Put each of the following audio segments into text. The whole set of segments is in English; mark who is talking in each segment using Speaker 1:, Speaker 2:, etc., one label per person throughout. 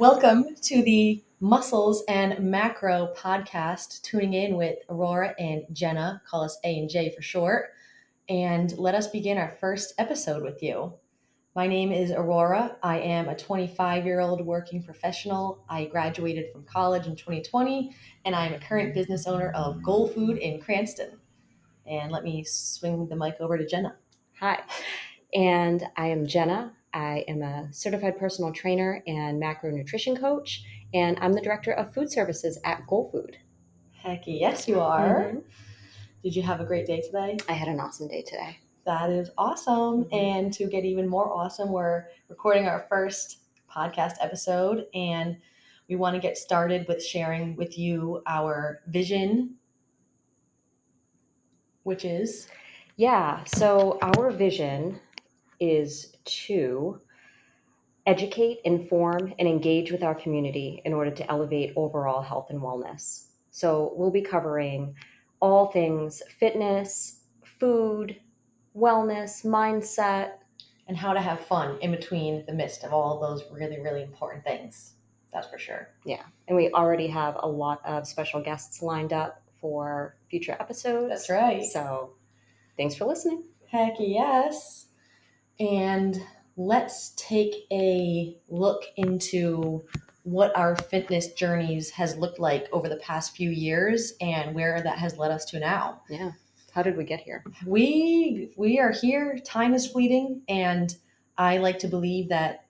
Speaker 1: Welcome to the Muscles and Macro podcast, tuning in with Aurora and Jenna, call us A and J for short, and let us begin our first episode with you. My name is Aurora. I am a 25 year old working professional. I graduated from college in 2020, and I am a current business owner of Goal Food in Cranston. And let me swing the mic over to Jenna.
Speaker 2: Hi, and I am Jenna. I am a certified personal trainer and macronutrition coach, and I'm the director of food services at Goal Food.
Speaker 1: Heck yes, you are.
Speaker 2: Mhm.
Speaker 1: Did you have a great day today?
Speaker 2: I had an awesome day today.
Speaker 1: That is awesome.
Speaker 2: Mhm.
Speaker 1: And to get even more awesome, we're recording our first podcast episode, and we want to get started with sharing with you our vision, which is
Speaker 2: Yeah, so our vision is to educate, inform, and engage with our community in order to elevate overall health and wellness. So we'll be covering all things fitness, food, wellness, mindset,
Speaker 1: and how to have fun in between the midst of all those really, really important things. That's for sure.
Speaker 2: Yeah, and we already have a lot of special guests lined up for future episodes.
Speaker 1: That's right.
Speaker 2: So, thanks for listening.
Speaker 1: Heck yes. And let's take a look into what our fitness journeys has looked like over the past few years and where that has led us to now.
Speaker 2: Yeah. How did we get here?
Speaker 1: We we are here, time is fleeting and I like to believe that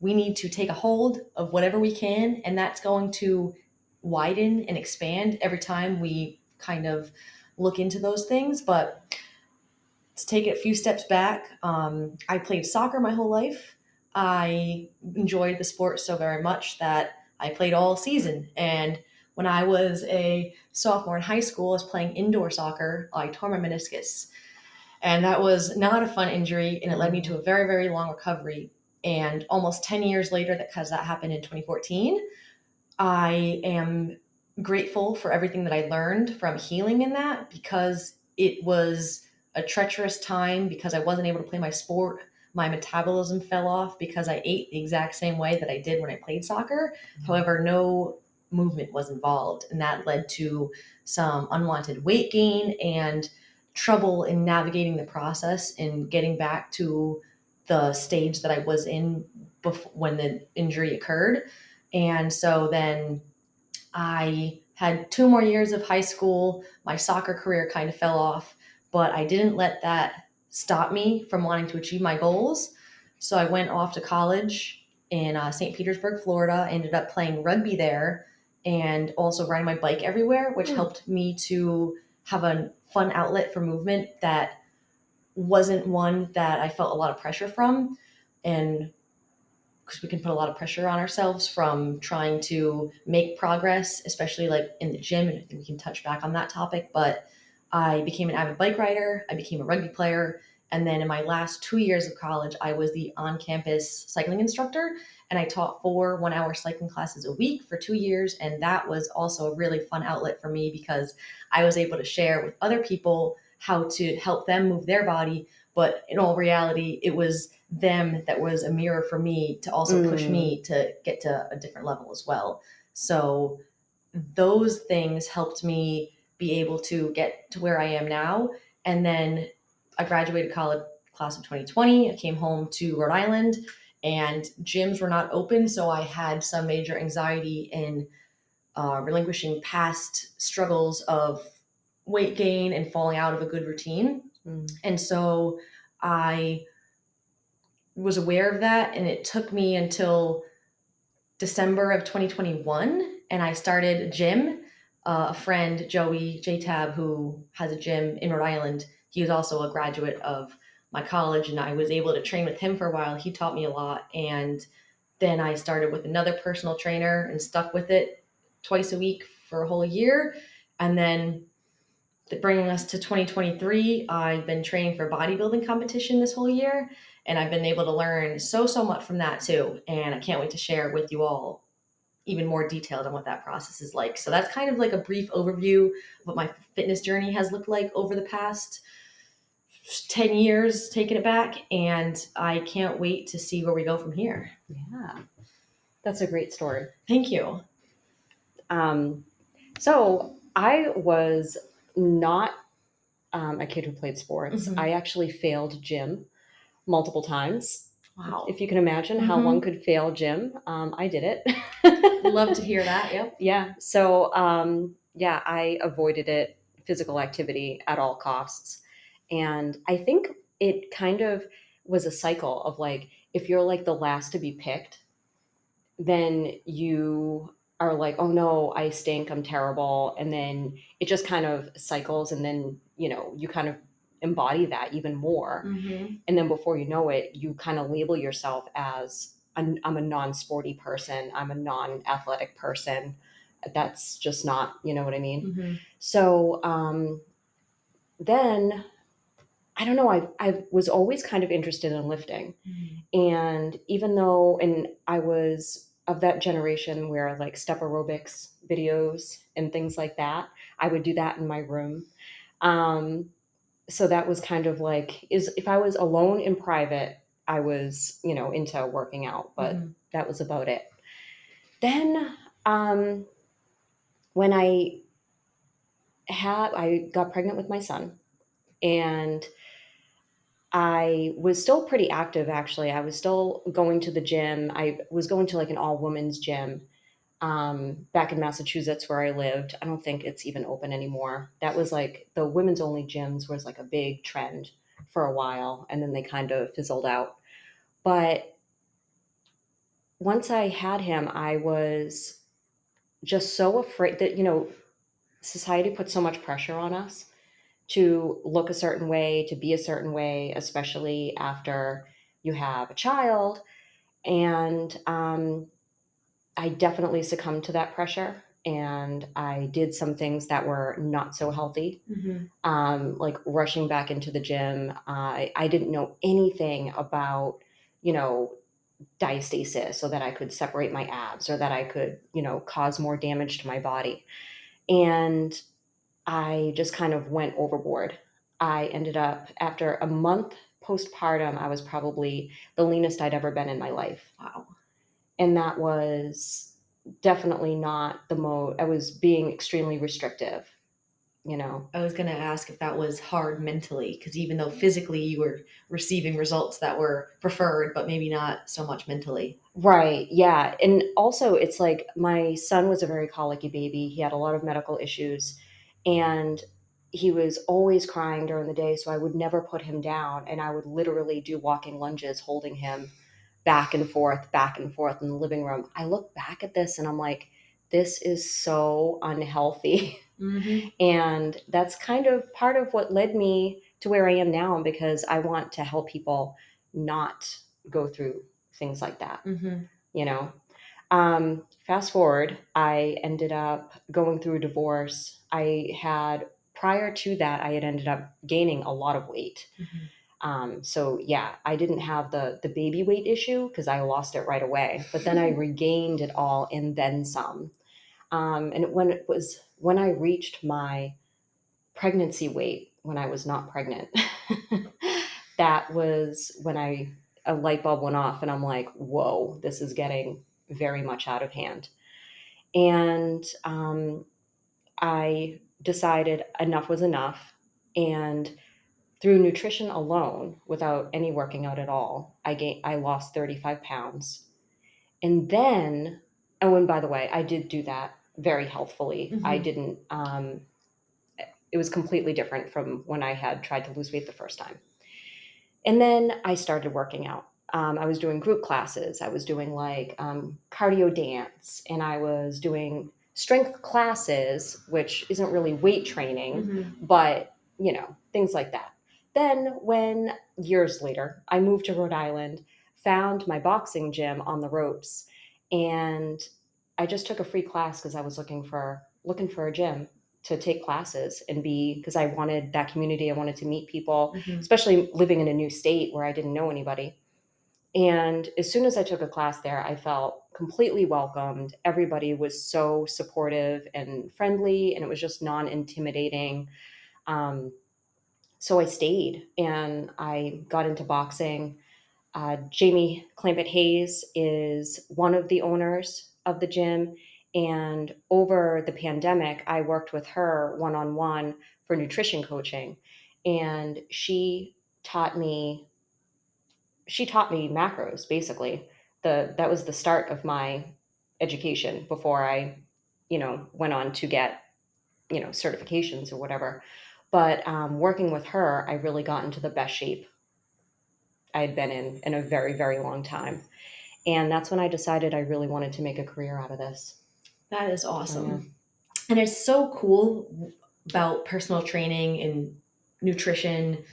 Speaker 1: we need to take a hold of whatever we can and that's going to widen and expand every time we kind of look into those things, but take it a few steps back, um, I played soccer my whole life. I enjoyed the sport so very much that I played all season. And when I was a sophomore in high school, I was playing indoor soccer. I tore my meniscus. And that was not a fun injury, and it led me to a very, very long recovery. And almost 10 years later, because that happened in 2014, I am grateful for everything that I learned from healing in that because it was a treacherous time because I wasn't able to play my sport. My metabolism fell off because I ate the exact same way that I did when I played soccer. Mm-hmm. However, no movement was involved, and that led to some unwanted weight gain and trouble in navigating the process and getting back to the stage that I was in before when the injury occurred. And so then I had two more years of high school. My soccer career kind of fell off but I didn't let that stop me from wanting to achieve my goals. So I went off to college in uh, St. Petersburg, Florida. Ended up playing rugby there and also riding my bike everywhere, which
Speaker 2: Mm.
Speaker 1: helped me to have a fun outlet for movement that wasn't one that I felt a lot of pressure from. And because we can put a lot of pressure on ourselves from trying to make progress, especially like in the gym. And I think we can touch back on that topic. But I became an avid bike rider, I became a rugby player, and then in my last two years of college, I was the on campus cycling instructor and I taught four one hour cycling classes a week for two years. And that was also a really fun outlet for me because I was able to share with other people how to help them move their body. But in all reality, it was them that was a mirror for me to also push
Speaker 2: Mm.
Speaker 1: me to get to a different level as well. So those things helped me be able to get to where I am now. And then I graduated college class of 2020. I came home to Rhode Island and gyms were not open. So I had some major anxiety in uh, relinquishing past struggles of weight gain and falling out of a good routine.
Speaker 2: Mm.
Speaker 1: And so I was aware of that. And it took me until December of 2021. And I started a gym. Uh, a friend, Joey J Tab, who has a gym in Rhode Island, he was also a graduate of my college. And I was able to train with him for a while. He taught me a lot. And then I started with another personal trainer and stuck with it twice a week for a whole year. And then bringing us to 2023, I've been training for bodybuilding competition this whole year. And I've been able to learn so, so much from that too. And I can't wait to share with you all even more detailed on what that process is like. So that's kind of like a brief overview of what my fitness journey has looked like over the past 10 years, taking it back. And I can't wait to see where we go from here.
Speaker 2: Yeah. That's a great story.
Speaker 1: Thank you.
Speaker 2: Um, so I was not um, a kid who played sports.
Speaker 1: Mhm.
Speaker 2: I actually failed gym multiple times.
Speaker 1: Wow.
Speaker 2: If you can imagine how
Speaker 1: Mhm.
Speaker 2: one could fail gym, um, I did it.
Speaker 1: Love to hear that. Yep.
Speaker 2: Yeah. So, um, yeah, I avoided it, physical activity at all costs. And I think it kind of was a cycle of like, if you're like the last to be picked, then you are like, oh no, I stink, I'm terrible. And then it just kind of cycles. And then, you know, you kind of embody that even more.
Speaker 1: Mm-hmm.
Speaker 2: And then before you know it, you kind of label yourself as I'm, I'm a non sporty person, I'm a non athletic person. That's just not, you know what I mean?
Speaker 1: Mm-hmm.
Speaker 2: So um, then I don't know, I, I was always kind of interested in lifting. And even though, and I was of that generation where like step aerobics videos and things like that, I would do that in my room. Um, so that was kind of like, is if I was alone in private, I was, you know, into working out, but
Speaker 1: Mhm.
Speaker 2: that was about it. Then um, when I had, I got pregnant with my son and I was still pretty active actually. I was still going to the gym. I was going to like an all women's gym um, back in Massachusetts where I lived. I don't think it's even open anymore. That was like the women's only gyms was like a big trend for a while and then they kind of fizzled out. But once I had him, I was just so afraid that, you know, society puts so much pressure on us to look a certain way, to be a certain way, especially after you have a child. And um, I definitely succumbed to that pressure. And I did some things that were not so healthy,
Speaker 1: Mm-hmm.
Speaker 2: um, like rushing back into the gym. I I didn't know anything about, you know, diastasis so that I could separate my abs or that I could, you know, cause more damage to my body. And I just kind of went overboard. I ended up, after a month postpartum, I was probably the leanest I'd ever been in my life.
Speaker 1: Wow.
Speaker 2: And that was definitely not the most, I was being extremely restrictive, you know.
Speaker 1: I was going to ask if that was hard mentally, because even though physically you were receiving results that were preferred, but maybe not so much mentally.
Speaker 2: Right. Yeah. And also, it's like my son was a very colicky baby. He had a lot of medical issues and he was always crying during the day. So I would never put him down. And I would literally do walking lunges holding him back and forth, back and forth in the living room. I look back at this and I'm like, this is so unhealthy.
Speaker 1: Mm-hmm.
Speaker 2: And that's kind of part of what led me to where I am now because I want to help people not go through things like that
Speaker 1: Mm-hmm.
Speaker 2: you know um, fast forward i ended up going through a divorce i had prior to that i had ended up gaining a lot of weight
Speaker 1: Mm-hmm.
Speaker 2: Um, so yeah i didn't have the the baby weight issue because i lost it right away but then i regained it all and then some. Um, and when it was when i reached my pregnancy weight when i was not pregnant that was when i a light bulb went off and i'm like whoa this is getting very much out of hand. And um, i decided enough was enough and through nutrition alone without any working out at all i gained i lost 35 pounds. And then oh and by the way i did do that very healthfully. I
Speaker 1: Mhm.
Speaker 2: didn't um, it was completely different from when i had tried to lose weight the first time. And then i started working out. Um, i was doing group classes. I was doing like um, cardio dance. And i was doing strength classes which isn't really weight training
Speaker 1: Mm-hmm.
Speaker 2: but you know things like that then when years later i moved to rhode island found my boxing gym on the ropes and i just took a free class because i was looking for looking for a gym to take classes and be because i wanted that community i wanted to meet people
Speaker 1: Mm-hmm.
Speaker 2: especially living in a new state where i didn't know anybody. And as soon as i took a class there i felt completely welcomed. Everybody was so supportive and friendly and it was just non-intimidating. Um, so I stayed and I got into boxing. Uh, Jamie Clampett Hayes is one of the owners of the gym. And over the pandemic, I worked with her one on one for nutrition coaching. And she taught me she taught me macros basically the that was the start of my education before i you know went on to get you know certifications or whatever but um, working with her i really got into the best shape i had been in in a very very long time and that's when i decided i really wanted to make a career out of this
Speaker 1: That is awesome.
Speaker 2: Yeah.
Speaker 1: And it's so cool about personal training and nutrition,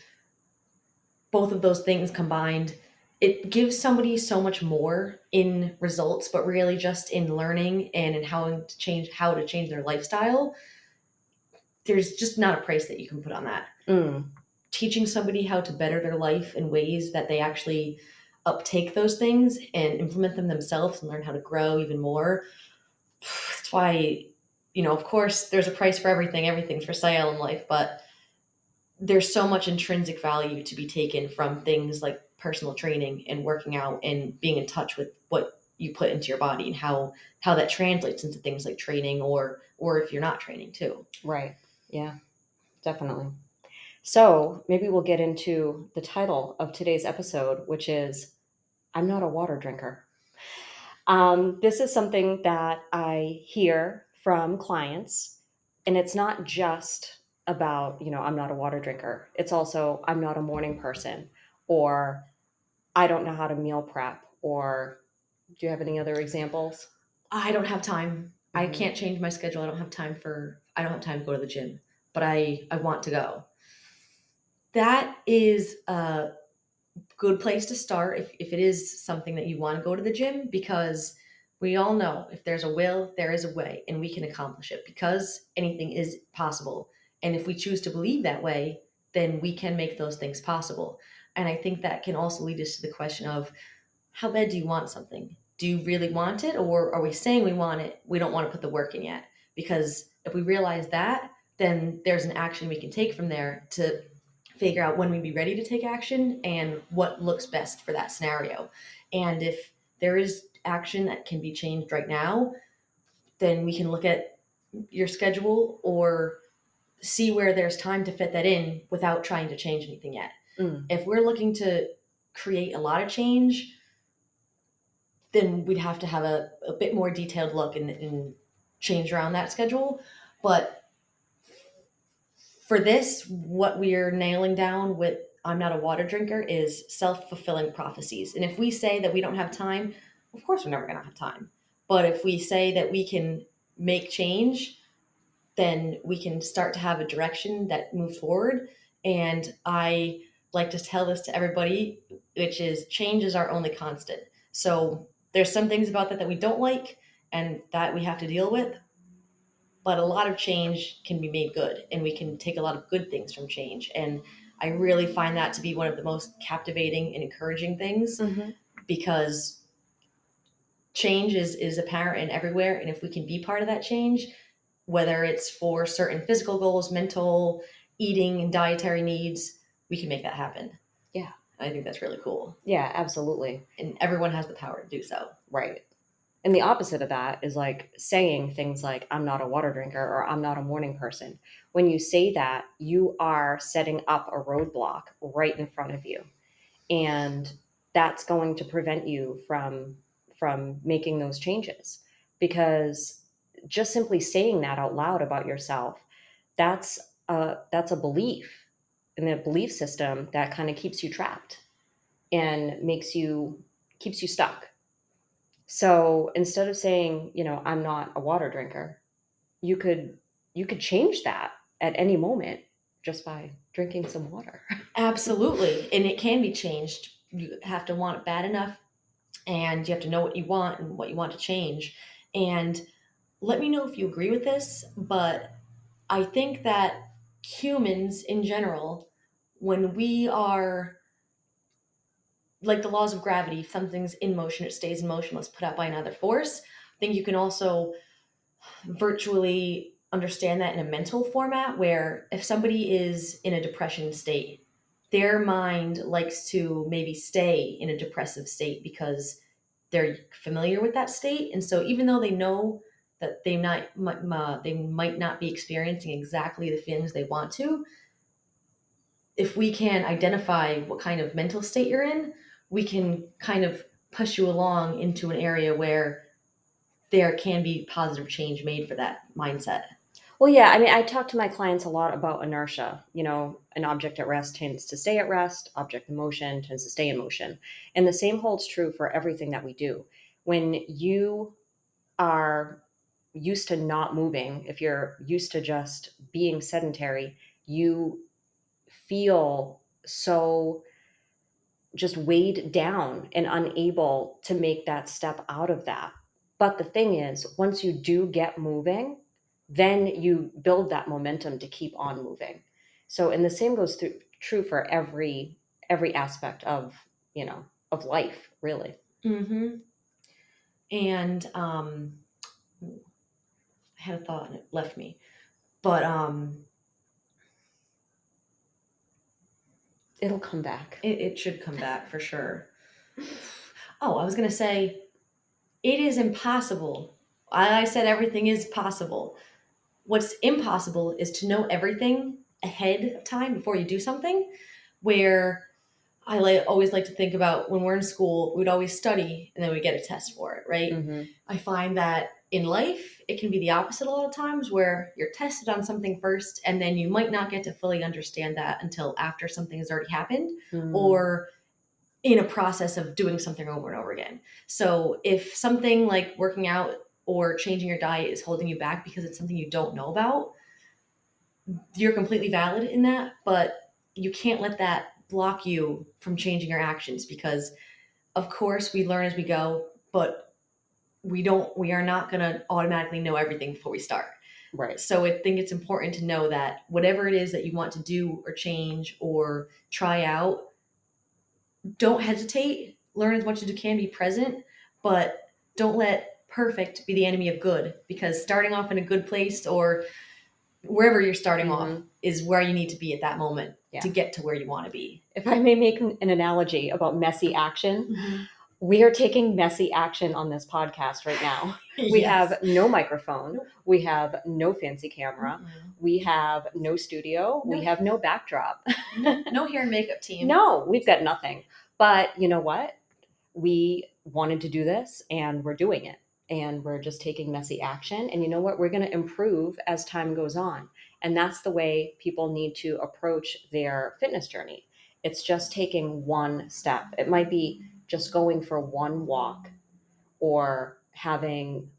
Speaker 1: both of those things combined. It gives somebody so much more in results, but really just in learning and in how to change how to change their lifestyle. There's just not a price that you can put on that.
Speaker 2: Mm,
Speaker 1: Teaching somebody how to better their life in ways that they actually uptake those things and implement them themselves and learn how to grow even more. That's why, you know, of course, there's a price for everything, everything's for sale in life, but there's so much intrinsic value to be taken from things like personal training and working out and being in touch with what you put into your body and how how that translates into things like training or or if you're not training too.
Speaker 2: right yeah definitely so maybe we'll get into the title of today's episode which is i'm not a water drinker um, this is something that i hear from clients and it's not just about you know i'm not a water drinker it's also i'm not a morning person or i don't know how to meal prep or do you have any other examples
Speaker 1: I don't have time. I
Speaker 2: Mhm.
Speaker 1: can't change my schedule. I don't have time for I don't have time to go to the gym, but I I want to go. That is a good place to start if, if it is something that you want to go to the gym because we all know if there's a will, there is a way and we can accomplish it because anything is possible. And if we choose to believe that way, then we can make those things possible. And I think that can also lead us to the question of how bad do you want something? Do you really want it or are we saying we want it? We don't want to put the work in yet. Because if we realize that, then there's an action we can take from there to figure out when we'd be ready to take action and what looks best for that scenario. And if there is action that can be changed right now, then we can look at your schedule or see where there's time to fit that in without trying to change anything yet.
Speaker 2: Mm.
Speaker 1: If we're looking to create a lot of change, then we'd have to have a, a bit more detailed look and, and change around that schedule. But for this, what we're nailing down with I'm not a water drinker is self fulfilling prophecies. And if we say that we don't have time, of course we're never going to have time. But if we say that we can make change, then we can start to have a direction that moves forward. And I like to tell this to everybody, which is change is our only constant. So there's some things about that that we don't like and that we have to deal with but a lot of change can be made good and we can take a lot of good things from change and i really find that to be one of the most captivating and encouraging things
Speaker 2: Mm-hmm.
Speaker 1: because change is is apparent and everywhere and if we can be part of that change whether it's for certain physical goals mental eating and dietary needs we can make that happen
Speaker 2: Yeah.
Speaker 1: i think that's really cool
Speaker 2: Yeah, absolutely.
Speaker 1: and everyone has the power to do so
Speaker 2: Right. And the opposite of that is like saying things like, I'm not a water drinker or I'm not a morning person. When you say that, you are setting up a roadblock right in front of you. And that's going to prevent you from from making those changes because just simply saying that out loud about yourself that's a that's a belief and a belief system that kind of keeps you trapped and makes you keeps you stuck so instead of saying, you know, I'm not a water drinker, you could you could change that at any moment just by drinking some water.
Speaker 1: Absolutely. And it can be changed. You have to want it bad enough and you have to know what you want and what you want to change. And let me know if you agree with this, but I think that humans in general, when we are like the laws of gravity, if something's in motion, it stays in motion, unless put out by another force. I think you can also virtually understand that in a mental format where if somebody is in a depression state their mind likes to maybe stay in a depressive state because they're familiar with that state and so even though they know that they might they might not be experiencing exactly the feelings they want to if we can identify what kind of mental state you're in we can kind of push you along into an area where there can be positive change made for that mindset
Speaker 2: well, yeah, I mean, I talk to my clients a lot about inertia. You know, an object at rest tends to stay at rest, object in motion tends to stay in motion. And the same holds true for everything that we do. When you are used to not moving, if you're used to just being sedentary, you feel so just weighed down and unable to make that step out of that. But the thing is, once you do get moving, then you build that momentum to keep on moving. So, and the same goes through true for every every aspect of you know of life, really.
Speaker 1: Mm-hmm. And um, I had a thought and it left me, but um,
Speaker 2: it'll come back.
Speaker 1: It, it should come back for sure. Oh, I was gonna say, it is impossible. I, I said everything is possible what's impossible is to know everything ahead of time before you do something where I like always like to think about when we're in school, we'd always study and then we get a test for it, right?
Speaker 2: Mm-hmm.
Speaker 1: I find that in life, it can be the opposite a lot of times where you're tested on something first and then you might not get to fully understand that until after something has already happened
Speaker 2: Mm-hmm.
Speaker 1: or in a process of doing something over and over again. So if something like working out or changing your diet is holding you back because it's something you don't know about, you're completely valid in that, but you can't let that block you from changing your actions because of course we learn as we go, but we don't we are not going to automatically know everything before we start.
Speaker 2: Right.
Speaker 1: So I think it's important to know that whatever it is that you want to do or change or try out, don't hesitate. Learn as much as you can, be present, but don't let perfect be the enemy of good because starting off in a good place or wherever you're starting mm-hmm. off is where you need to be at that moment yeah. to get to where you want to be.
Speaker 2: If I may make an analogy about messy action, mm-hmm. We are taking messy action on this podcast right now. We yes. have no microphone, we have no fancy camera, mm-hmm. we have no studio, we have no backdrop.
Speaker 1: no, no hair and makeup team.
Speaker 2: No, we've got nothing. But you know what? We wanted to do this and we're doing it and we're just taking messy action. And you know what? We're going to improve as time goes on. And that's the way people need to approach their fitness journey. It's just taking one step. It might be just going for one walk or having,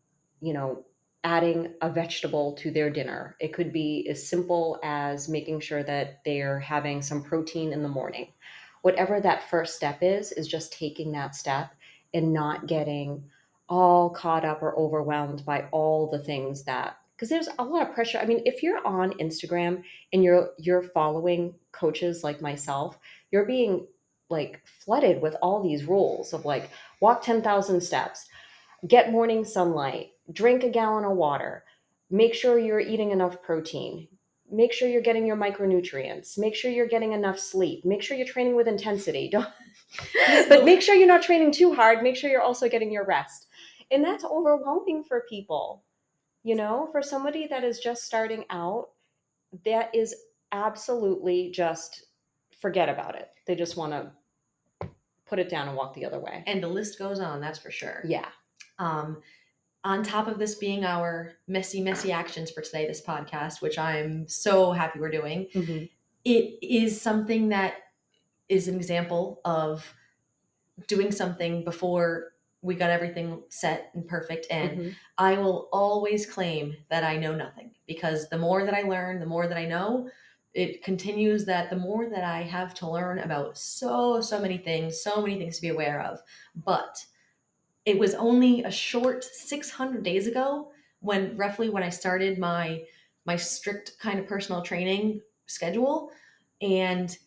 Speaker 2: you know, adding a vegetable to their dinner. It could be as simple as making sure that they're having some protein in the morning. Whatever that first step is, is just taking that step and not getting all caught up or overwhelmed by all the things that because there's a lot of pressure. I mean, if you're on Instagram and you're you're following coaches like myself, you're being like flooded with all these rules of like walk 10,000 steps, get morning sunlight, drink a gallon of water, make sure you're eating enough protein, make sure you're getting your micronutrients, make sure you're getting enough sleep, make sure you're training with intensity. Don't but make sure you're not training too hard, make sure you're also getting your rest and that's overwhelming for people you know for somebody that is just starting out that is absolutely just forget about it they just want to put it down and walk the other way
Speaker 1: and the list goes on that's for sure
Speaker 2: yeah
Speaker 1: um on top of this being our messy messy actions for today this podcast which i'm so happy we're doing
Speaker 2: mm-hmm.
Speaker 1: it is something that is an example of doing something before we got everything set and perfect and mm-hmm. i will always claim that i know nothing because the more that i learn the more that i know it continues that the more that i have to learn about so so many things so many things to be aware of but it was only a short 600 days ago when roughly when i started my my strict kind of personal training schedule and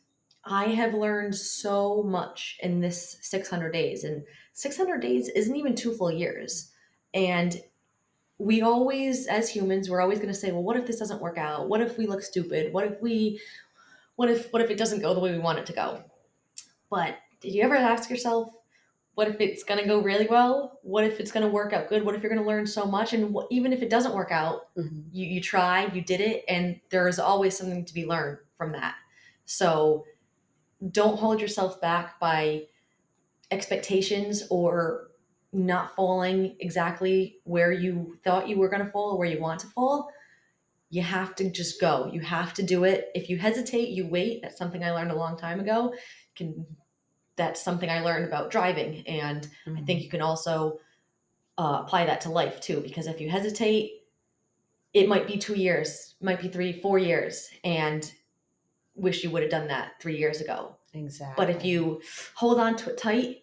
Speaker 1: i have learned so much in this 600 days and 600 days isn't even two full years. And we always, as humans, we're always going to say, well, what if this doesn't work out? What if we look stupid? What if we, what if what if it doesn't go the way we want it to go? But did you ever ask yourself, what if it's going to go really well? What if it's going to work out good? What if you're going to learn so much? And what, even if it doesn't work out,
Speaker 2: Mhm.
Speaker 1: you, you tried, you did it, and there is always something to be learned from that. So don't hold yourself back by expectations or not falling exactly where you thought you were going to fall or where you want to fall. You have to just go. You have to do it. If you hesitate, you wait. That's something I learned a long time ago. Can that's something I learned about driving, and I think you can also uh, apply that to life too. Because if you hesitate, it might be two years, might be three, four years, and wish you would have done that three years ago.
Speaker 2: exactly.
Speaker 1: But if you hold on to it tight,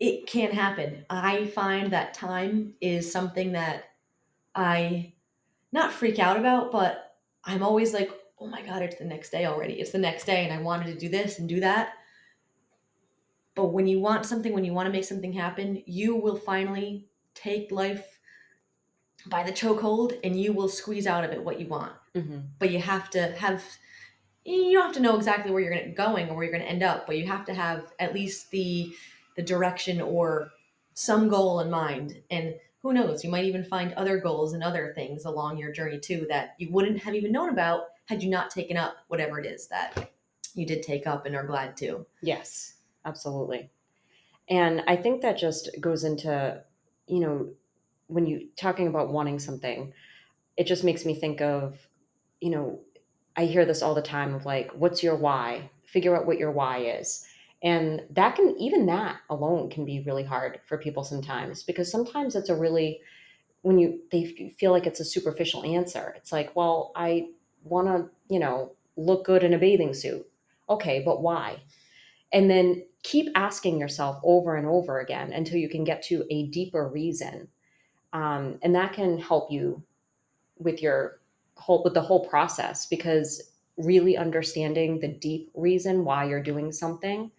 Speaker 1: it can happen. I find that time is something that I not freak out about, but I'm always like, oh my God, it's the next day already. It's the next day, and I wanted to do this and do that. But when you want something, when you want to make something happen, you will finally take life by the chokehold and you will squeeze out of it what you want
Speaker 2: Mhm.
Speaker 1: but you have to have you don't have to know exactly where you're going or where you're going to end up but you have to have at least the the direction or some goal in mind and who knows you might even find other goals and other things along your journey too that you wouldn't have even known about had you not taken up whatever it is that you did take up and are glad to
Speaker 2: Yes, absolutely. And I think that just goes into, you know, when you talking about wanting something, it just makes me think of, you know, I hear this all the time of like, what's your why? Figure out what your why is. And that can even that alone can be really hard for people sometimes because sometimes it's a really when you they feel like it's a superficial answer. It's like, well, I want to, you know, look good in a bathing suit. Okay, but why? and then keep asking yourself over and over again until you can get to a deeper reason um, and that can help you with your whole with the whole process because really understanding the deep reason why you're doing something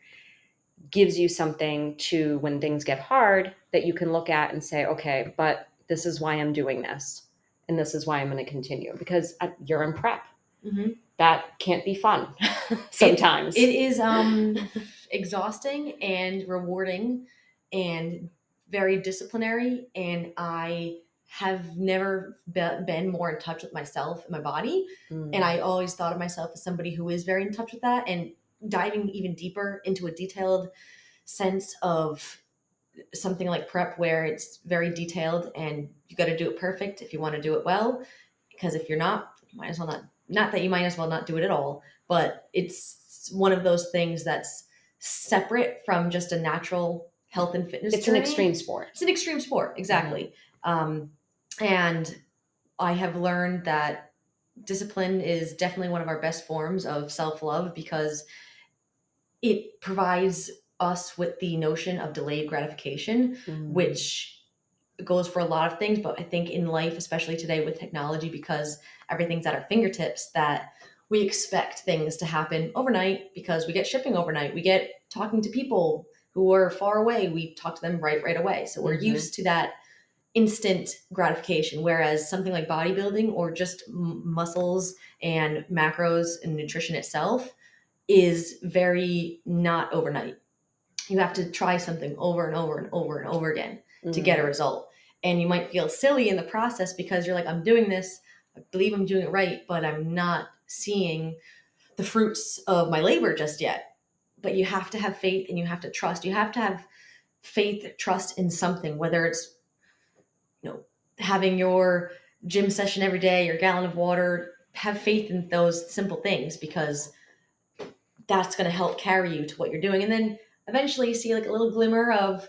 Speaker 2: gives you something to when things get hard that you can look at and say okay but this is why i'm doing this and this is why i'm going to continue because uh, you're in prep
Speaker 1: mm-hmm.
Speaker 2: that can't be fun sometimes
Speaker 1: It is um exhausting and rewarding and very disciplinary and I have never be- been more in touch with myself and my body
Speaker 2: Mm.
Speaker 1: and I always thought of myself as somebody who is very in touch with that and diving even deeper into a detailed sense of something like prep where it's very detailed and you got to do it perfect if you want to do it well because if you're not you might as well not not that you might as well not do it at all but it's one of those things that's separate from just a natural health and fitness
Speaker 2: it's an extreme sport.
Speaker 1: It's an extreme sport exactly. Um, and i have learned that discipline is definitely one of our best forms of self-love because it provides us with the notion of delayed gratification
Speaker 2: Mm.
Speaker 1: which goes for a lot of things but i think in life especially today with technology because everything's at our fingertips that we expect things to happen overnight because we get shipping overnight we get talking to people who are far away we talk to them right right away so we're
Speaker 2: Mhm.
Speaker 1: used to that instant gratification whereas something like bodybuilding or just m- muscles and macros and nutrition itself is very not overnight you have to try something over and over and over and over again to
Speaker 2: Mm.
Speaker 1: get a result. And you might feel silly in the process because you're like, I'm doing this, I believe I'm doing it right, but I'm not seeing the fruits of my labor just yet. But you have to have faith and you have to trust. You have to have faith, trust in something, whether it's, you know, having your gym session every day, your gallon of water, have faith in those simple things because that's going to help carry you to what you're doing. And then eventually you see like a little glimmer of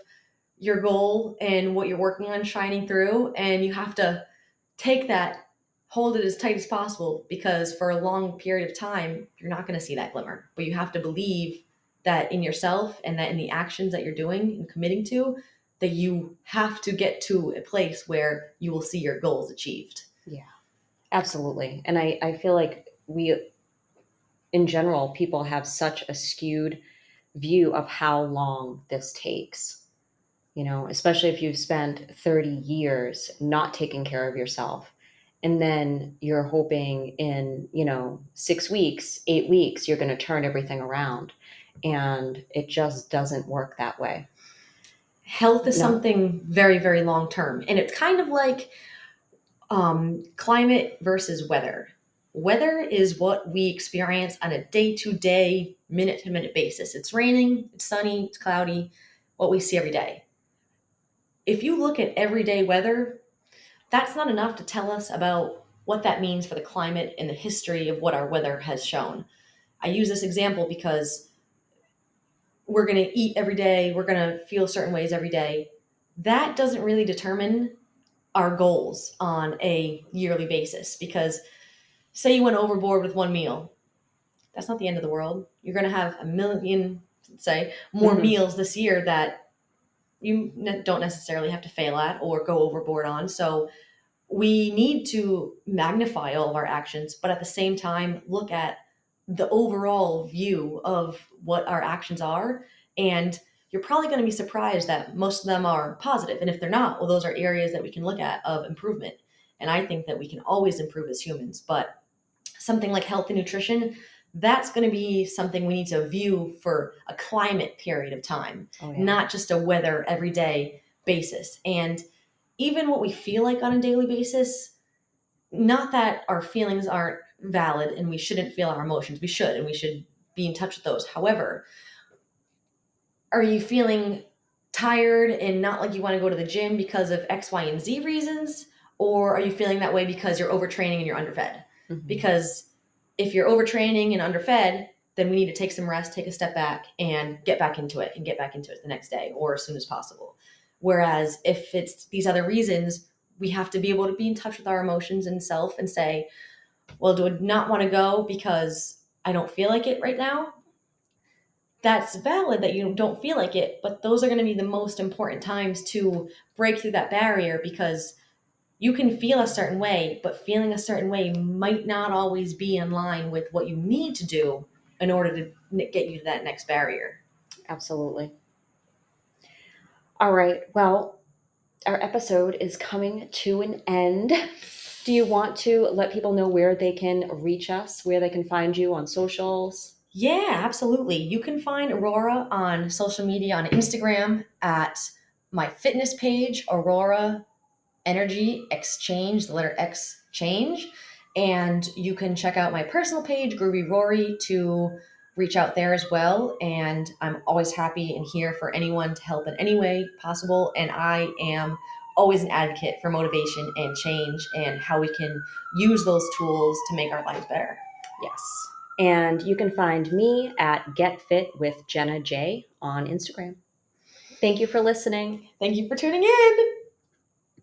Speaker 1: your goal and what you're working on shining through and you have to take that hold it as tight as possible because for a long period of time you're not going to see that glimmer but you have to believe that in yourself and that in the actions that you're doing and committing to that you have to get to a place where you will see your goals achieved Yeah,
Speaker 2: Absolutely. And I, I feel like we, in general, people have such a skewed view of how long this takes. You know, especially if you've spent 30 years not taking care of yourself and then you're hoping in you know six weeks eight weeks you're going to turn everything around and it just doesn't work that way
Speaker 1: health is
Speaker 2: No.
Speaker 1: something very very long term and it's kind of like um, climate versus weather weather is what we experience on a day to day minute to minute basis. It's raining it's sunny it's cloudy what we see every day. If you look at everyday weather that's not enough to tell us about what that means for the climate and the history of what our weather has shown. I use this example because we're going to eat every day, we're going to feel certain ways every day. That doesn't really determine our goals on a yearly basis because say you went overboard with one meal, that's not the end of the world. You're going to have a million, say, more
Speaker 2: Mhm.
Speaker 1: meals this year that you ne- don't necessarily have to fail at or go overboard on. So we need to magnify all of our actions, but at the same time, look at the overall view of what our actions are. And you're probably going to be surprised that most of them are positive. And if they're not, well, those are areas that we can look at of improvement. And I think that we can always improve as humans. But something like health and nutrition, that's going to be something we need to view for a climate period of time
Speaker 2: oh, yeah.
Speaker 1: not just a weather everyday basis. And even what we feel like on a daily basis, not that our feelings aren't valid and we shouldn't feel our emotions. We should, and we should be in touch with those. However, are you feeling tired and not like you want to go to the gym because of X, Y, and Z reasons? Or are you feeling that way because you're overtraining and you're underfed?
Speaker 2: Mhm.
Speaker 1: because if you're overtraining and underfed then we need to take some rest take a step back and get back into it and get back into it the next day or as soon as possible whereas if it's these other reasons we have to be able to be in touch with our emotions and self and say well do i not want to go because i don't feel like it right now that's valid that you don't feel like it but those are going to be the most important times to break through that barrier because you can feel a certain way, but feeling a certain way might not always be in line with what you need to do in order to get you to that next barrier.
Speaker 2: Absolutely. All right. Well, our episode is coming to an end. Do you want to let people know where they can reach us, where they can find you on socials?
Speaker 1: Yeah, absolutely. You can find Aurora on social media on Instagram at my fitness page, Aurora Energy Exchange, the letter X change. And you can check out my personal page, Groovy Rory, to reach out there as well. And I'm always happy and here for anyone to help in any way possible. And I am always an advocate for motivation and change and how we can use those tools to make our lives better.
Speaker 2: Yes. And you can find me at Get Fit with Jenna J on Instagram. Thank you for listening.
Speaker 1: Thank you for tuning in.